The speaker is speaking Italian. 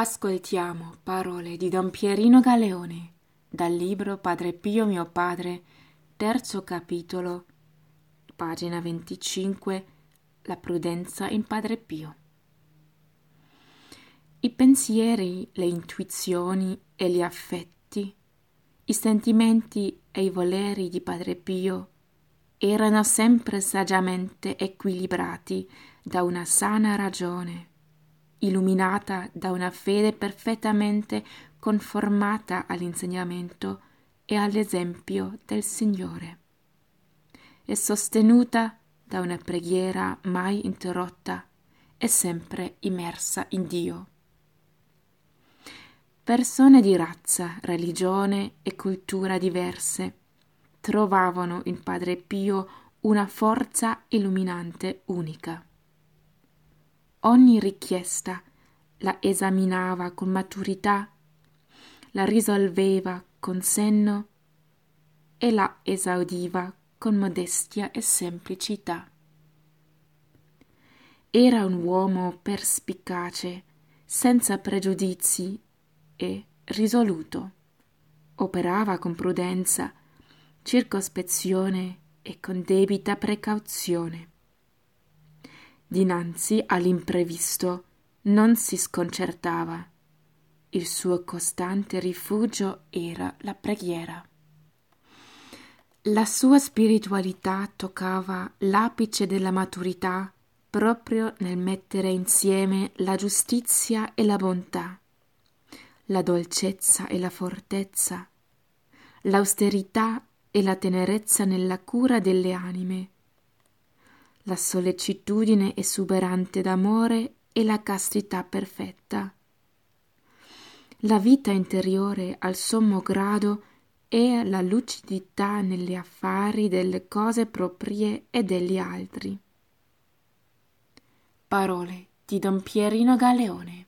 Ascoltiamo parole di Don Pierino Galeone dal libro Padre Pio mio padre, terzo capitolo, pagina 25, La prudenza in Padre Pio. I pensieri, le intuizioni e gli affetti, i sentimenti e i voleri di Padre Pio erano sempre saggiamente equilibrati da una sana ragione illuminata da una fede perfettamente conformata all'insegnamento e all'esempio del Signore, e sostenuta da una preghiera mai interrotta e sempre immersa in Dio. Persone di razza, religione e cultura diverse trovavano in Padre Pio una forza illuminante unica. Ogni richiesta la esaminava con maturità, la risolveva con senno e la esaudiva con modestia e semplicità. Era un uomo perspicace, senza pregiudizi e risoluto. Operava con prudenza, circospezione e con debita precauzione dinanzi all'imprevisto non si sconcertava. Il suo costante rifugio era la preghiera. La sua spiritualità toccava l'apice della maturità proprio nel mettere insieme la giustizia e la bontà, la dolcezza e la fortezza, l'austerità e la tenerezza nella cura delle anime, la sollecitudine esuberante d'amore e la castità perfetta. La vita interiore al sommo grado è la lucidità negli affari delle cose proprie e degli altri. Parole di Don Pierino Galeone